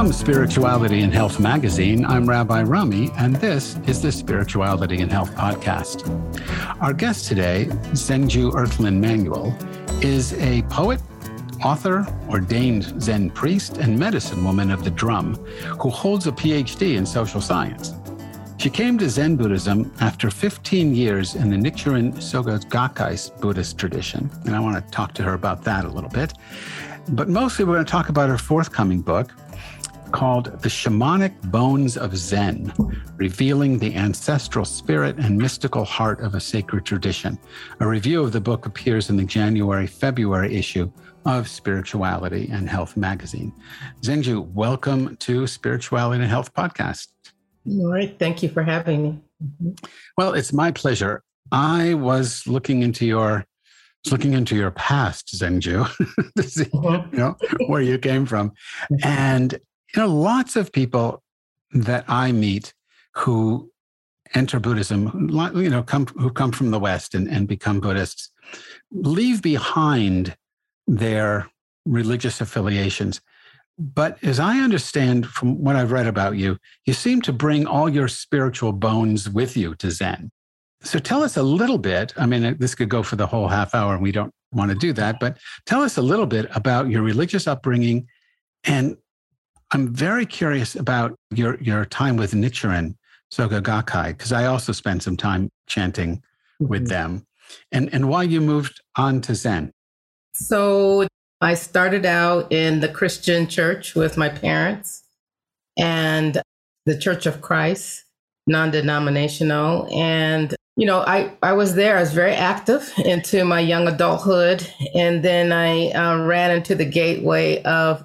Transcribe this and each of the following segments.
From Spirituality and Health magazine, I'm Rabbi Rami, and this is the Spirituality and Health podcast. Our guest today, Zenju Earthlyn Manuel, is a poet, author, ordained Zen priest, and medicine woman of the drum who holds a PhD in social science. She came to Zen Buddhism after 15 years in the Nichiren Soka Gakkai Buddhist tradition, and I want to talk to her about that a little bit. But mostly, we're going to talk about her forthcoming book, called The Shamanic Bones of Zen, revealing the ancestral spirit and mystical heart of a sacred tradition. A review of the book appears in the January February issue of Spirituality and Health magazine. Zenju, welcome to Spirituality and Health podcast. All right. Thank you for having me. Well, it's my pleasure. I was looking into your looking into your past, Zenju, to see mm-hmm. you know, where you came from. And you know, lots of people that I meet who enter Buddhism, you know, come who come from the West and, and become Buddhists, leave behind their religious affiliations. But as I understand from what I've read about you, you seem to bring all your spiritual bones with you to Zen. So tell us a little bit. I mean, this could go for the whole half hour, and we don't want to do that, but tell us a little bit about your religious upbringing and I'm very curious about your, your time with Nichiren Soka Gakkai, because I also spent some time chanting mm-hmm. with them, and, and why you moved on to Zen. So I started out in the Christian church with my parents and the Church of Christ, non denominational. And, you know, I, I was there, I was very active into my young adulthood. And then I uh, ran into the gateway of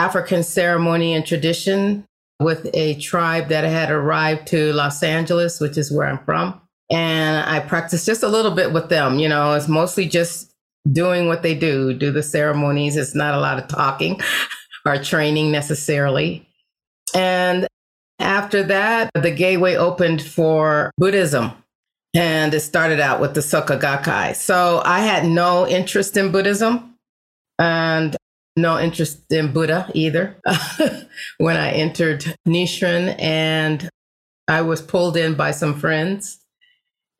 African ceremony and tradition with a tribe that had arrived to Los Angeles, which is where I'm from. And I practiced just a little bit with them. You know, it's mostly just doing what they do, do the ceremonies. It's not a lot of talking or training necessarily. And after that, the gateway opened for Buddhism. And it started out with the Soka Gakkai. So I had no interest in Buddhism. And no interest in Buddha either when I entered Nichiren, and I was pulled in by some friends,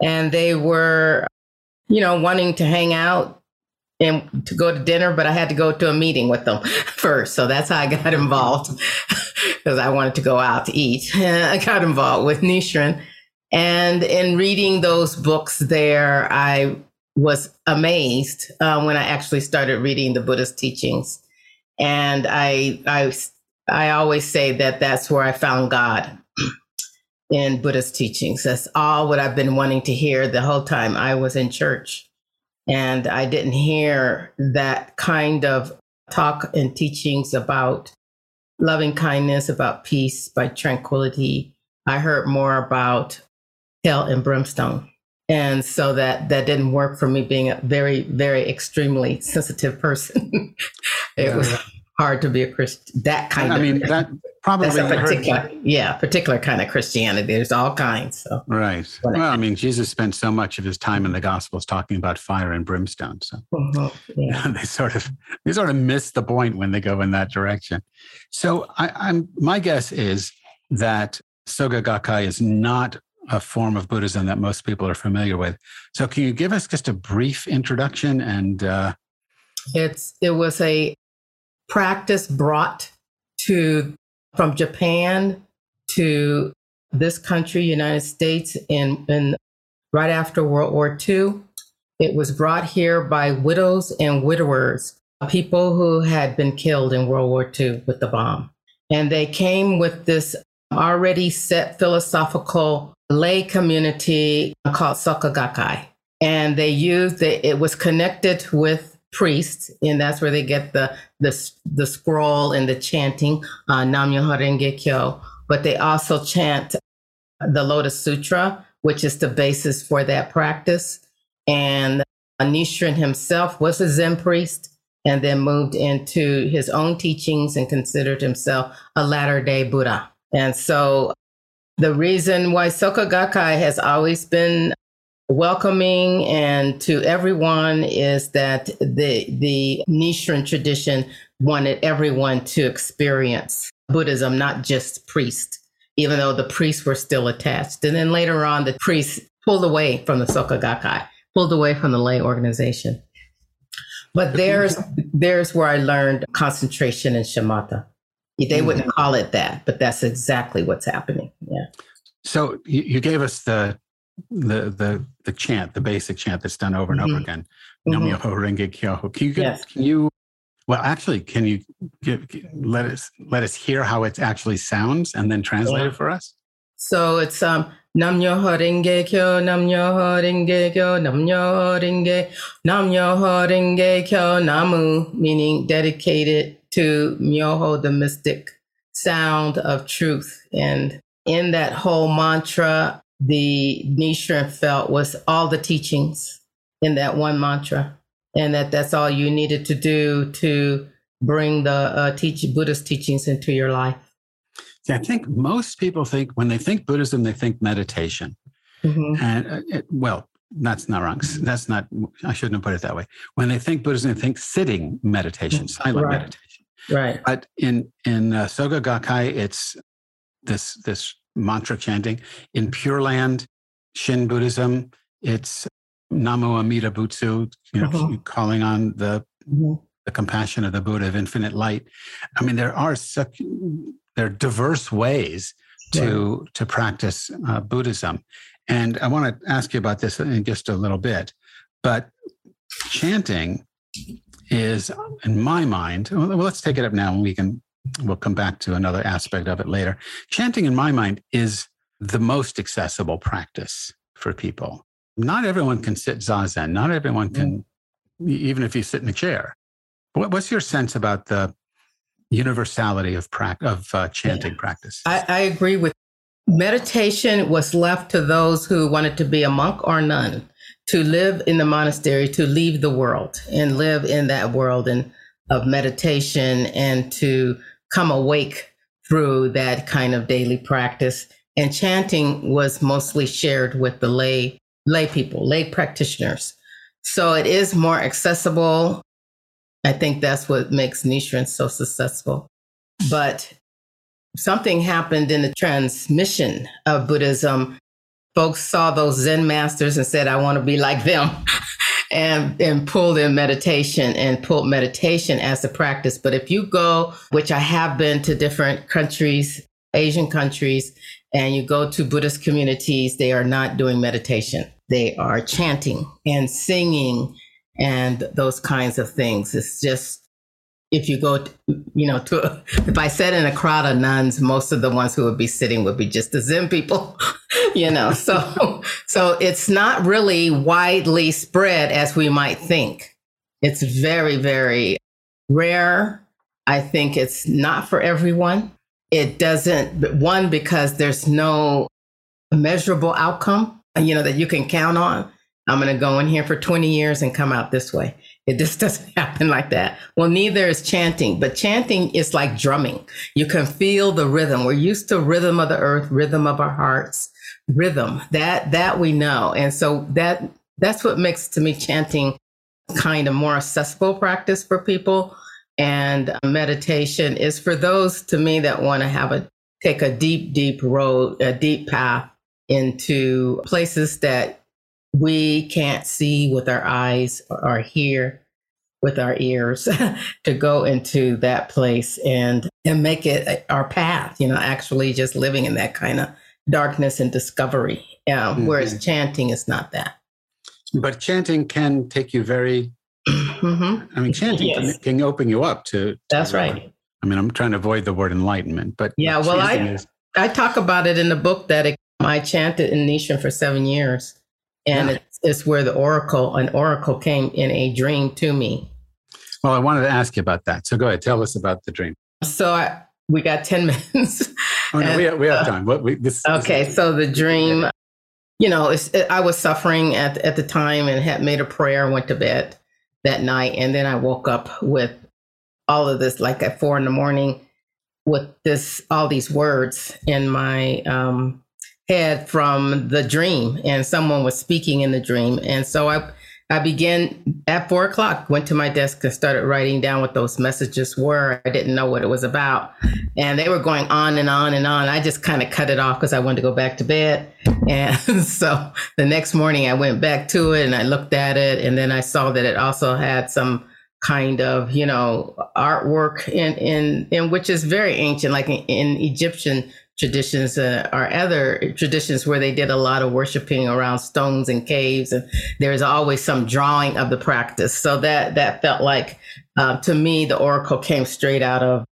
and they were, you know, wanting to hang out and to go to dinner, but I had to go to a meeting with them first. So that's how I got involved because I wanted to go out to eat. I got involved with Nichiren. And in reading those books there, I was amazed uh, when I actually started reading the Buddhist teachings. And I, I, I always say that that's where I found God in Buddhist teachings. That's all what I've been wanting to hear the whole time I was in church. And I didn't hear that kind of talk and teachings about loving kindness, about peace, by tranquility. I heard more about hell and brimstone and so that that didn't work for me being a very very extremely sensitive person. It yeah. was hard to be a christian that kind I of i mean that probably particular yeah particular kind of christianity. There's all kinds so. Right. Well i mean jesus spent so much of his time in the gospels talking about fire and brimstone so. Mm-hmm. yeah. they sort of they sort of miss the point when they go in that direction. So I, i'm my guess is that soka gakkai is not a form of Buddhism that most people are familiar with. So, can you give us just a brief introduction? And uh... it's it was a practice brought to from Japan to this country, United States, in, in right after World War II. It was brought here by widows and widowers, people who had been killed in World War II with the bomb. And they came with this already set philosophical lay community called Soka Gakkai. And they used it, it was connected with priests, and that's where they get the the, the scroll and the chanting, uh, Nam Myoho Renge Kyo. But they also chant the Lotus Sutra, which is the basis for that practice. And Nichiren himself was a Zen priest and then moved into his own teachings and considered himself a latter day Buddha. And so the reason why Soka Gakkai has always been welcoming and to everyone is that the the Nichiren tradition wanted everyone to experience Buddhism, not just priests, even though the priests were still attached. And then later on, the priests pulled away from the Soka Gakkai, pulled away from the lay organization. But there's there's where I learned concentration and shamatha. They mm-hmm. wouldn't call it that, but that's exactly what's happening. Yeah. So you gave us the the the the chant, the basic chant that's done over and mm-hmm. over again. Mm-hmm. Nam-myoho Renge Kyo. Can you get, yes. can you well actually can you give, let us let us hear how it actually sounds and then translate yeah. it for us? So it's um Nam Myoho Renge Kyo, Nam Myoho Renge Kyo, Nam Myoho Renge, Nam Myoho Renge Kyo, Namu, meaning dedicated to Myoho, the mystic sound of truth. And in that whole mantra, the Nichiren felt was all the teachings in that one mantra, and that that's all you needed to do to bring the uh, teach Buddhist teachings into your life. See, I think most people think when they think Buddhism, they think meditation. Mm-hmm. And uh, it, well, that's not wrong. That's not, I shouldn't have put it that way. When they think Buddhism, they think sitting meditation, silent right. meditation. Right. But in, in uh, Soka Gakkai, it's this, this mantra chanting. In Pure Land, Shin Buddhism, it's Namu Amida Butsu, you know, mm-hmm. calling on the, mm-hmm. the compassion of the Buddha of infinite light. I mean, there are such, there are diverse ways to to practice uh, Buddhism, and I want to ask you about this in just a little bit. But chanting is, in my mind, well, let's take it up now, and we can we'll come back to another aspect of it later. Chanting, in my mind, is the most accessible practice for people. Not everyone can sit zazen. Not everyone can, mm. even if you sit in a chair. What's your sense about the universality of pra- of uh, chanting yeah. practice. I, I agree with meditation was left to those who wanted to be a monk or nun to live in the monastery to leave the world and live in that world and of meditation and to come awake through that kind of daily practice and chanting was mostly shared with the lay lay people lay practitioners so it is more accessible I think that's what makes Nichiren so successful. But something happened in the transmission of Buddhism. Folks saw those Zen masters and said, I want to be like them. and, and pulled in meditation and pulled meditation as a practice. But if you go, which I have been to different countries, Asian countries, and you go to Buddhist communities, they are not doing meditation. They are chanting and singing and those kinds of things. It's just if you go, you know, to if I sat in a crowd of nuns, most of the ones who would be sitting would be just the Zen people, you know. So, so it's not really widely spread as we might think. It's very, very rare. I think it's not for everyone. It doesn't. One because there's no measurable outcome, you know, that you can count on. I'm going to go in here for 20 years and come out this way. It just doesn't happen like that. Well, neither is chanting, but chanting is like drumming. You can feel the rhythm. We're used to rhythm of the earth, rhythm of our hearts, rhythm that that we know. And so that that's what makes to me chanting kind of more accessible practice for people. And meditation is for those to me that want to have a take a deep, deep road, a deep path into places that we can't see with our eyes or hear with our ears to go into that place and and make it our path you know actually just living in that kind of darkness and discovery um, mm-hmm. whereas chanting is not that but chanting can take you very mm-hmm. i mean chanting yes. can, can, open you up to, to that's right I mean, I'm trying to avoid the word enlightenment, but yeah, well, I is- I talk about it in the book that it, I chanted in Nichiren for seven years, and yeah. it's, it's where the oracle, an oracle came in a dream to me. Well, I wanted to ask you about that. So go ahead, tell us about the dream. So I, we got 10 minutes. Oh, no, and, we, have, we have time. What we, this, okay, this so the dream, you know, it, I was suffering at, at the time and had made a prayer, went to bed that night. And then I woke up with all of this, like at four in the morning, with this, all these words in my um, head from the dream. And someone was speaking in the dream. And so I, I began at four o'clock, went to my desk and started writing down what those messages were. I didn't know what it was about. And they were going on and on and on. I just kind of cut it off because I wanted to go back to bed. And so the next morning I went back to it and I looked at it. And then I saw that it also had some kind of, you know, artwork in, in, in which is very ancient, like in, in Egyptian traditions uh, or other traditions where they did a lot of worshiping around stones and caves and there's always some drawing of the practice. So that that felt like uh, to me the oracle came straight out of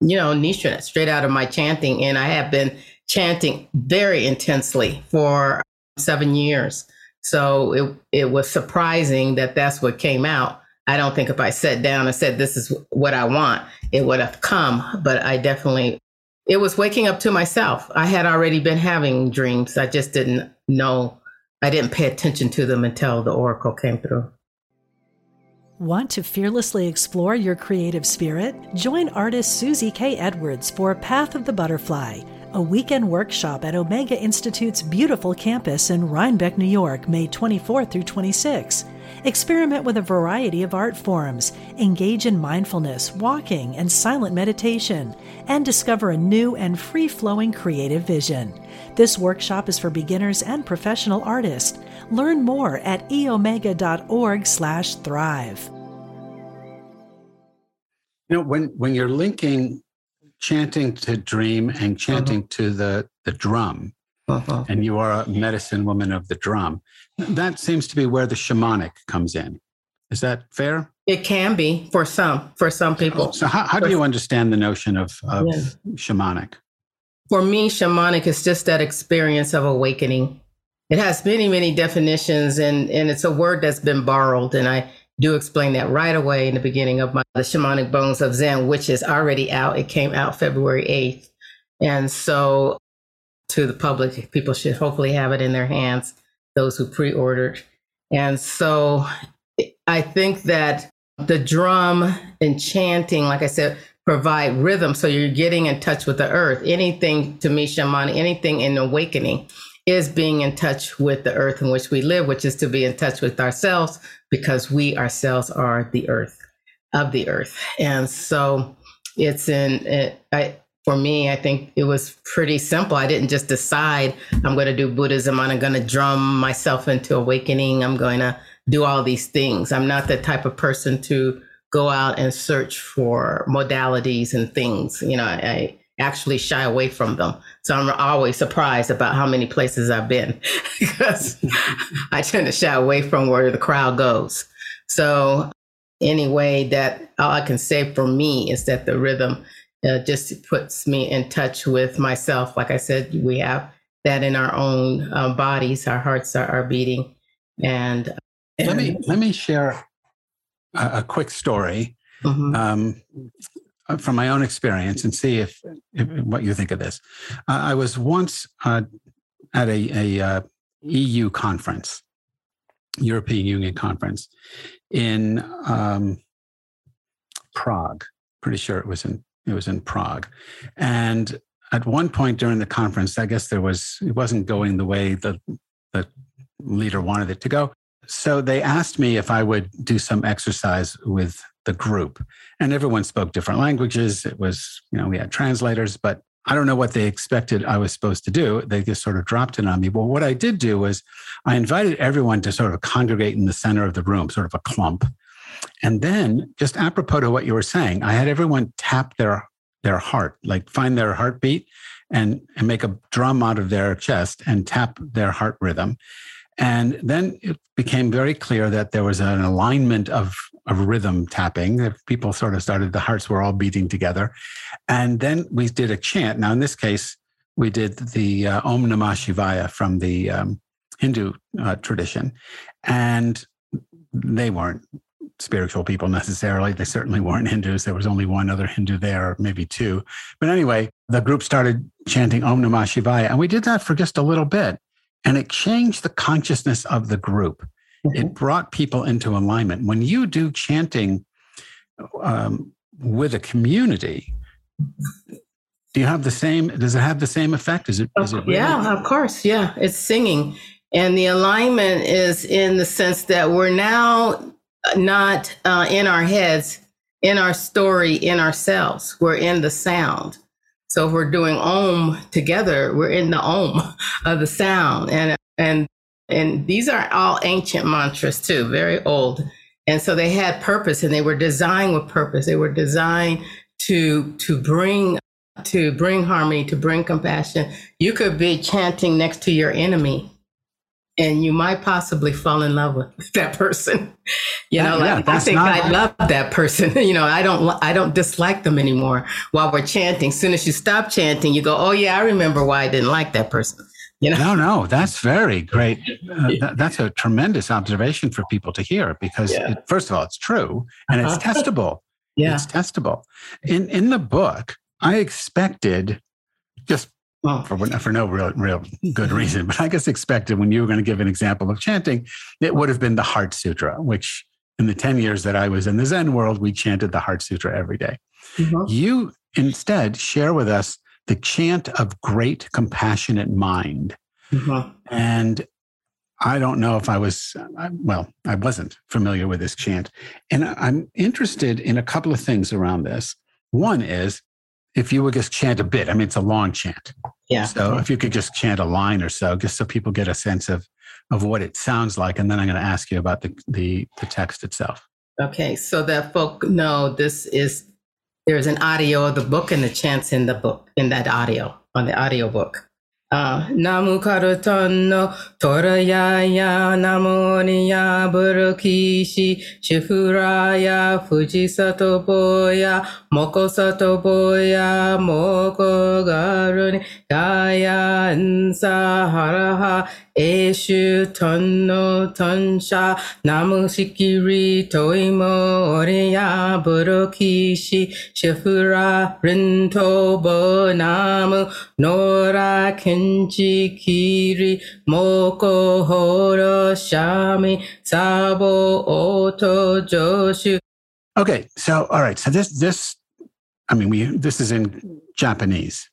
you know Nichiren, straight out of my chanting. And i have been chanting very intensely for seven years. So it, it was surprising that that's what came out. I don't think if i sat down and said this is what i want it would have come. But i definitely it was waking up to myself. I had already been having dreams. I just didn't know. I didn't pay attention to them until the oracle came through. Want to fearlessly explore your creative spirit? Join artist Susie K. Edwards for Path of the Butterfly, a weekend workshop at Omega Institute's beautiful campus in Rhinebeck, New York, May 24 through 26. Experiment with a variety of art forms, engage in mindfulness, walking, and silent meditation, and discover a new and free flowing creative vision. This workshop is for beginners and professional artists. Learn more at eomega.org/slash thrive. You know, when, when you're linking chanting to dream and chanting uh-huh. to the, the drum, uh-huh. and you are a medicine woman of the drum. That seems to be where the shamanic comes in. Is that fair? It can be for some, for some people. So, how, how do you understand the notion of, of yeah. shamanic? For me, shamanic is just that experience of awakening. It has many, many definitions, and, and it's a word that's been borrowed. And I do explain that right away in the beginning of my The Shamanic Bones of Zen, which is already out. It came out February 8th. And so to the public. People should hopefully have it in their hands, those who pre ordered. And so I think that the drum and chanting, like I said, provide rhythm. So you're getting in touch with the earth. Anything to me, shaman, anything in awakening is being in touch with the earth in which we live, which is to be in touch with ourselves because we ourselves are the earth of the earth. And so it's in, it, I, for me, I think it was pretty simple. I didn't just decide I'm going to do Buddhism. I'm going to drum myself into awakening. I'm going to do all these things. I'm not the type of person to go out and search for modalities and things. You know, I, actually shy away from them. So I'm always surprised about how many places I've been because I tend to shy away from where the crowd goes. So anyway, that all I can say for me is that the rhythm uh, just puts me in touch with myself. Like I said, we have that in our own uh, bodies. Our hearts are, are beating. And, and, let me let me share a, a quick story mm-hmm. um, from my own experience and see if, if what you think of this. Uh, I was once uh, at a, a uh, EU conference, European Union conference in um, Prague. Pretty sure it was in it was in Prague. And at one point during the conference, I guess there was, it wasn't going the way the, the leader wanted it to go. So they asked me if I would do some exercise with the group. And everyone spoke different languages. It was, you know, we had translators, but I don't know what they expected I was supposed to do. They just sort of dropped it on me. Well, what I did do was I invited everyone to sort of congregate in the center of the room, sort of a clump. And then, just apropos to what you were saying, I had everyone tap their their heart, like find their heartbeat and, and make a drum out of their chest and tap their heart rhythm. And then it became very clear that there was an alignment of, of rhythm tapping. People sort of started, the hearts were all beating together. And then we did a chant. Now, in this case, we did the uh, Om Namah Shivaya from the um, Hindu uh, tradition. And they weren't spiritual people necessarily. They certainly weren't Hindus. There was only one other Hindu there, maybe two. But anyway, the group started chanting Om Namah Shivaya. And we did that for just a little bit. And it changed the consciousness of the group. Mm-hmm. It brought people into alignment. When you do chanting um, with a community, do you have the same? Does it have the same effect? Is it? Is it really? Yeah, of course. Yeah, it's singing, and the alignment is in the sense that we're now not uh, in our heads, in our story, in ourselves. We're in the sound. So if we're doing Om together, we're in the Om of the sound. And and and these are all ancient mantras too, very old. And so they had purpose and they were designed with purpose. They were designed to to bring to bring harmony, to bring compassion. You could be chanting next to your enemy and you might possibly fall in love with that person. You know, yeah, like I think not- I love that person. you know, I don't I don't dislike them anymore while we're chanting. As soon as you stop chanting, you go, "Oh yeah, I remember why I didn't like that person." You know? No, no, that's very great. Uh, that, that's a tremendous observation for people to hear because, yeah. it, first of all, it's true and it's uh-huh. testable. Yeah, it's testable. In in the book, I expected just well, for, for no real, real good reason, but I guess expected when you were going to give an example of chanting, it would have been the Heart Sutra, which in the 10 years that I was in the Zen world, we chanted the Heart Sutra every day. Mm-hmm. You instead share with us the chant of great compassionate mind. Mm-hmm. And I don't know if I was, well, I wasn't familiar with this chant. And I'm interested in a couple of things around this. One is if you would just chant a bit, I mean, it's a long chant. Yeah. So if you could just chant a line or so, just so people get a sense of of what it sounds like, and then I'm going to ask you about the the, the text itself. Okay, so that folk know this is there's an audio of the book and the chants in the book in that audio on the audio book. Uh, Namu Karutono Torayaya Namo Niya Burukishi Shifuraya Fujisato Boya Moko Sato Boya Moko Garuni Gaya Nsa Haraha Eshu Tonno Tonsha Namu Shikiri Toimo Oriya Burukishi Shifura Rinto Bo Namu Nora Kenji Kiri Moko Horo Shami Sabo Oto Joshu Okay, so all right, so this this I mean, we this is in Japanese.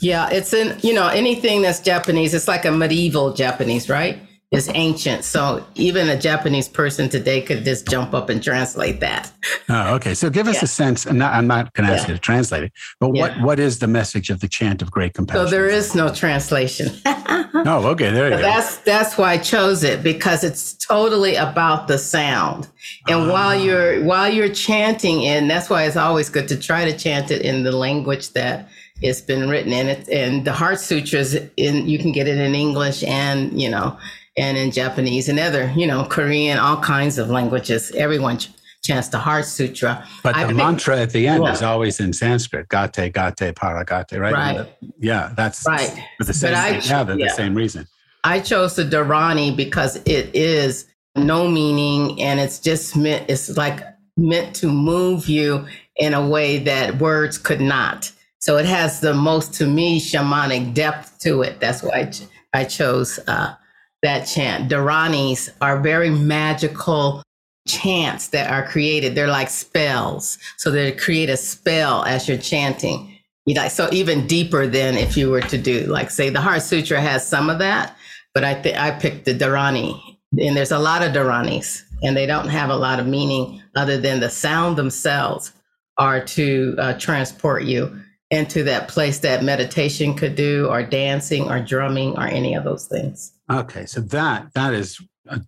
Yeah, it's in you know anything that's Japanese. It's like a medieval Japanese, right? It's ancient, so even a Japanese person today could just jump up and translate that. Oh, okay. So give us yeah. a sense. I'm not, not going to ask yeah. you to translate it, but yeah. what what is the message of the chant of great compassion? So there is no translation. oh, okay. There you go. That's that's why I chose it because it's totally about the sound. And while ah. you're while you're chanting in, that's why it's always good to try to chant it in the language that it's been written in it. And the Heart Sutras in you can get it in English and you know and in Japanese and other you know Korean, all kinds of languages. Everyone ch- chants the Heart Sutra. But I the mantra at the end yeah. is always in Sanskrit: Gate, Gate, Paragate. Right. Right. The, yeah, that's right. For the same. I, yeah, the, yeah. the same reason. I chose the Dharani because it is no meaning and it's just meant it's like meant to move you in a way that words could not so it has the most to me shamanic depth to it. That's why i, ch- I chose uh, that chant. Dharanis are very magical chants that are created. They're like spells. So they create a spell as you're chanting. You so even deeper than if you were to do like say the heart sutra has some of that but i think i picked the dharani. And there's a lot of Dharanis, and they don't have a lot of meaning other than the sound themselves are to uh, transport you into that place that meditation could do, or dancing, or drumming, or any of those things. Okay, so that that is a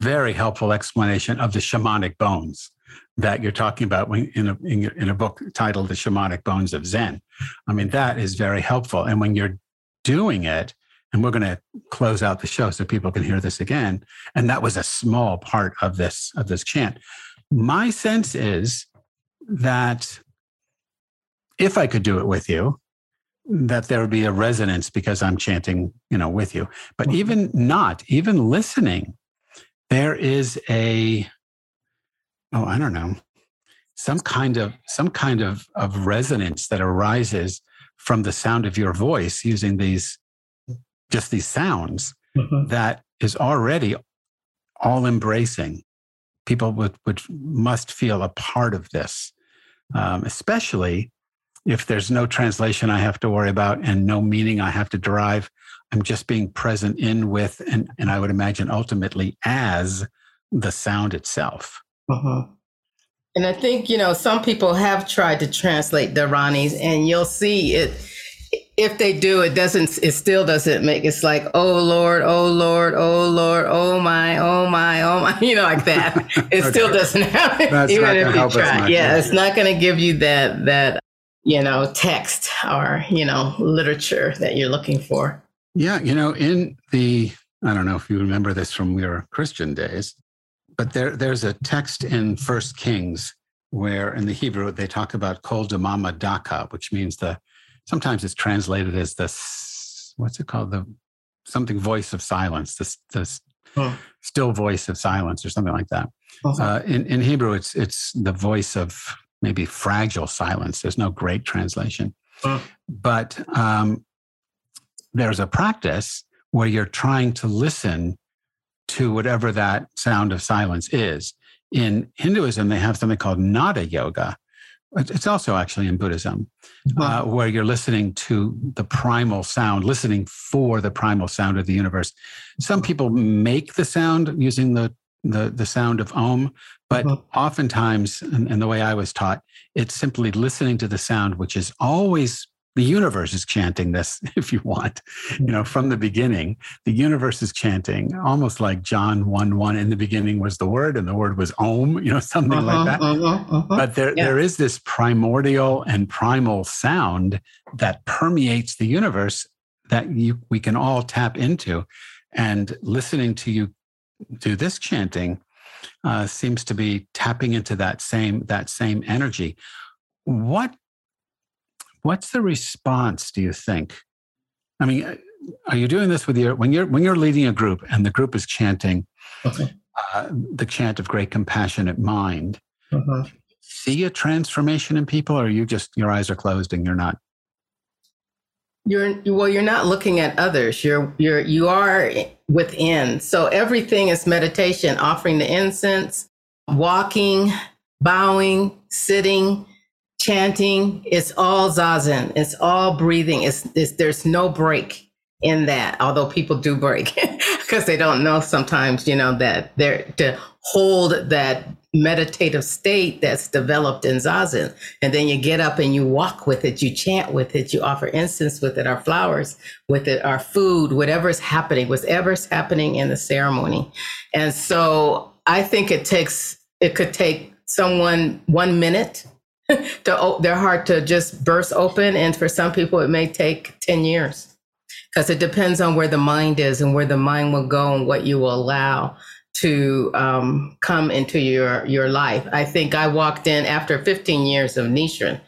very helpful explanation of the shamanic bones that you're talking about in a in, in a book titled "The Shamanic Bones of Zen." I mean, that is very helpful, and when you're doing it and we're going to close out the show so people can hear this again. And that was a small part of this of this chant. My sense is that if I could do it with you, that there would be a resonance because I'm chanting, you know, with you. But mm-hmm. even not, even listening, there is a oh, I don't know, some kind of some kind of of resonance that arises from the sound of your voice using these just these sounds mm-hmm. that is already all embracing people would, would must feel a part of this um, especially if there's no translation i have to worry about and no meaning i have to derive i'm just being present in with and, and i would imagine ultimately as the sound itself uh-huh. And I think, you know, some people have tried to translate the Ranis and you'll see it if they do, it doesn't it still doesn't make it's like, oh Lord, oh Lord, oh Lord, oh my, oh my, oh my, you know, like that. It okay. still doesn't happen. That's even if you try. Yeah, it's not gonna give you that that, you know, text or, you know, literature that you're looking for. Yeah, you know, in the I don't know if you remember this from your Christian days, but there, there's a text in First Kings where in the Hebrew they talk about kol damama daka, which means the sometimes it's translated as the what's it called the something voice of silence, the, the huh. still voice of silence or something like that. Uh-huh. Uh, in, in Hebrew, it's it's the voice of maybe fragile silence. There's no great translation, huh. but um, there's a practice where you're trying to listen to whatever that sound of silence is. In Hinduism, they have something called nada yoga. It's also actually in Buddhism, uh, where you're listening to the primal sound, listening for the primal sound of the universe. Some people make the sound using the the, the sound of Om, but uh-huh. oftentimes, and, and the way I was taught, it's simply listening to the sound, which is always the universe is chanting this if you want you know from the beginning the universe is chanting almost like john 1 1 in the beginning was the word and the word was om you know something uh-huh, like that uh-huh, uh-huh. but there, yeah. there is this primordial and primal sound that permeates the universe that you, we can all tap into and listening to you do this chanting uh, seems to be tapping into that same that same energy what What's the response, do you think? I mean, uh, are you doing this with your when you're when you're leading a group and the group is chanting okay. uh, the chant of great compassionate mind? Uh-huh. See a transformation in people, or you just your eyes are closed and you're not? You're well. You're not looking at others. You're you're you are within. So everything is meditation. Offering the incense, walking, bowing, sitting chanting, it's all zazen, it's all breathing. It's, it's there's no break in that, although people do break because they don't know sometimes, you know, that they're to hold that meditative state that's developed in zazen. And then you get up and you walk with it, you chant with it, you offer incense with it, our flowers with it, our food, whatever's happening, whatever's happening in the ceremony. And so I think it takes, it could take someone one minute to their heart to just burst open and for some people it may take 10 years because it depends on where the mind is and where the mind will go and what you will allow to um, come into your your life. I think i walked in after 15 years of nichiren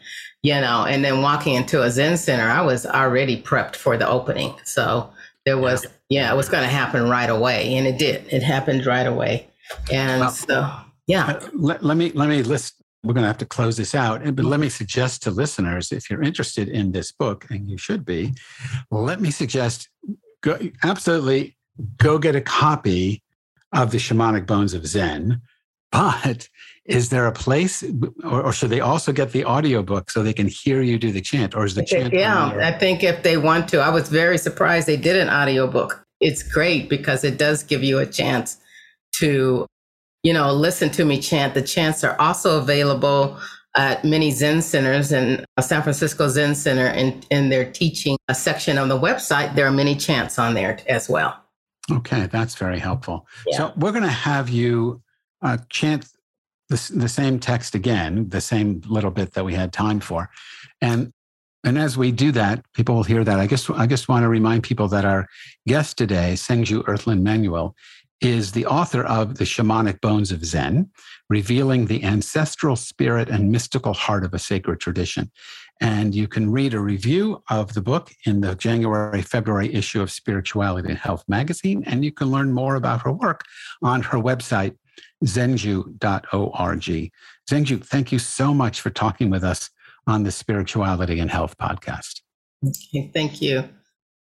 you know and then walking into a zen center i was already prepped for the opening. So there was yeah, it was going to happen right away and it did. It happened right away. And well, so yeah. Uh, let, let me let me list we're going to have to close this out. But let me suggest to listeners, if you're interested in this book, and you should be, let me suggest go, absolutely go get a copy of the Shamanic Bones of Zen. But is there a place, or, or should they also get the audiobook so they can hear you do the chant? Or is the chant? Yeah, I think if they want to. I was very surprised they did an audiobook. It's great because it does give you a chance to you know, listen to me chant. The chants are also available at many Zen centers and San Francisco Zen Center in, in their teaching a section on the website. There are many chants on there as well. Okay, that's very helpful. Yeah. So we're going to have you uh, chant the, the same text again, the same little bit that we had time for. And And as we do that, people will hear that. I guess I just want to remind people that our guest today, Zenju Earthlyn Manuel, is the author of The Shamanic Bones of Zen, revealing the ancestral spirit and mystical heart of a sacred tradition. And you can read a review of the book in the January February issue of Spirituality and Health magazine. And you can learn more about her work on her website, zenju.org. Zenju, thank you so much for talking with us on the Spirituality and Health podcast. Okay, thank you.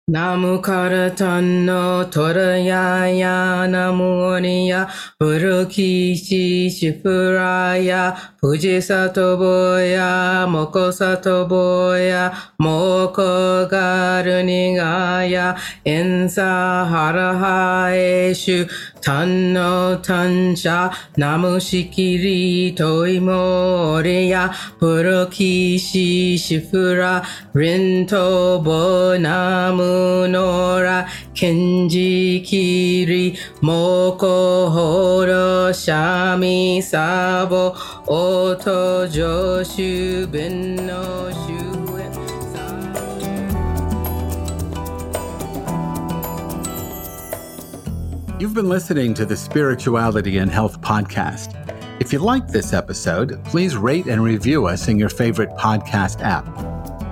ナムカルタンのトルヤヤナムニヤ、ブルキシシプラヤ、フジサトボヤ、モコサトボヤ、モコガルニガヤ、エンサハラハエシュ、単の単者、ナムシキリトイモレヤ、プロキシシフラ、リントボナムノラ、ケンジキリ、モコホロシャミサボ、オトジョシュベンノ You've been listening to the Spirituality and Health Podcast. If you like this episode, please rate and review us in your favorite podcast app.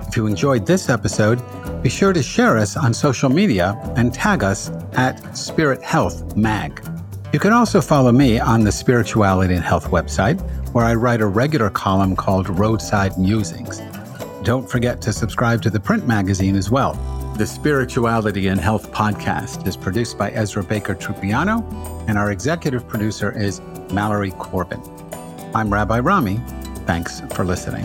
If you enjoyed this episode, be sure to share us on social media and tag us at Spirit Health Mag. You can also follow me on the Spirituality and Health website, where I write a regular column called Roadside Musings. Don't forget to subscribe to the print magazine as well. The Spirituality and Health podcast is produced by Ezra Baker Trupiano, and our executive producer is Mallory Corbin. I'm Rabbi Rami. Thanks for listening.